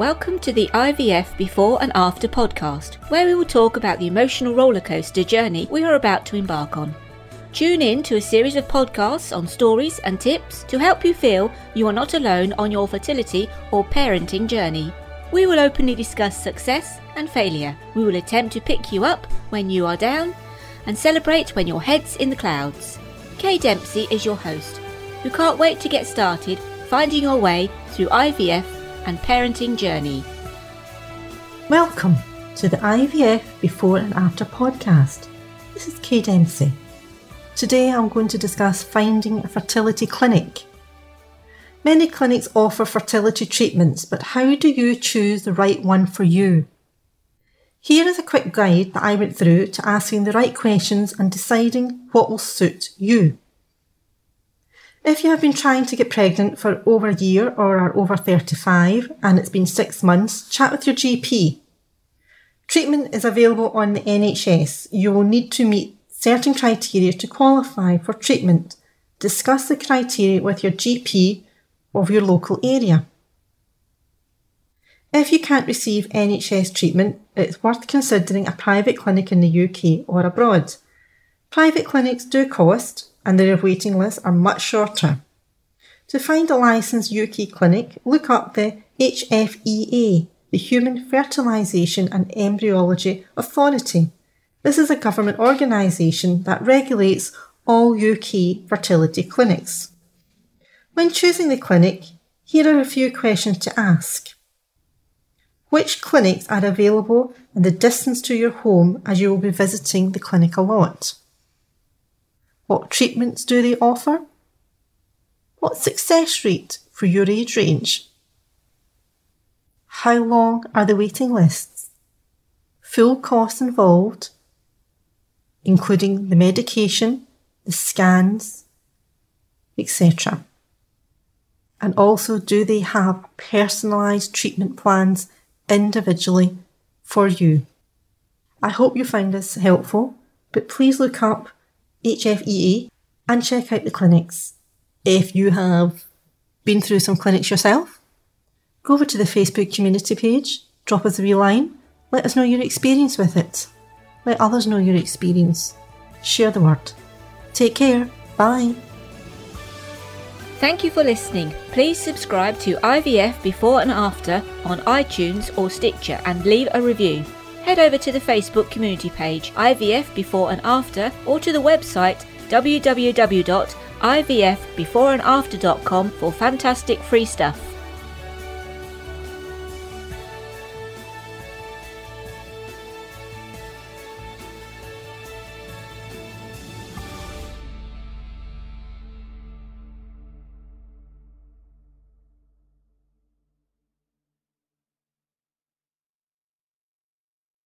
Welcome to the IVF Before and After podcast, where we will talk about the emotional rollercoaster journey we are about to embark on. Tune in to a series of podcasts on stories and tips to help you feel you are not alone on your fertility or parenting journey. We will openly discuss success and failure. We will attempt to pick you up when you are down and celebrate when your head's in the clouds. Kay Dempsey is your host, who can't wait to get started finding your way through IVF and parenting journey. Welcome to the IVF Before and After podcast. This is Kay Dempsey. Today I'm going to discuss finding a fertility clinic. Many clinics offer fertility treatments, but how do you choose the right one for you? Here is a quick guide that I went through to asking the right questions and deciding what will suit you. If you have been trying to get pregnant for over a year or are over 35 and it's been six months, chat with your GP. Treatment is available on the NHS. You will need to meet certain criteria to qualify for treatment. Discuss the criteria with your GP of your local area. If you can't receive NHS treatment, it's worth considering a private clinic in the UK or abroad. Private clinics do cost, and their waiting lists are much shorter. To find a licensed UK clinic, look up the HFEA, the Human Fertilisation and Embryology Authority. This is a government organisation that regulates all UK fertility clinics. When choosing the clinic, here are a few questions to ask. Which clinics are available and the distance to your home as you will be visiting the clinic a lot? What treatments do they offer? What success rate for your age range? How long are the waiting lists? Full costs involved including the medication, the scans, etc. And also, do they have personalised treatment plans individually for you? I hope you find this helpful, but please look up HFEA and check out the clinics. If you have been through some clinics yourself, go over to the Facebook community page, drop us a wee line, let us know your experience with it. Let others know your experience. Share the word. Take care. Bye. Thank you for listening. Please subscribe to IVF Before and After on iTunes or Stitcher and leave a review. Head over to the Facebook community page IVF Before and After or to the website www.ivfbeforeandafter.com for fantastic free stuff.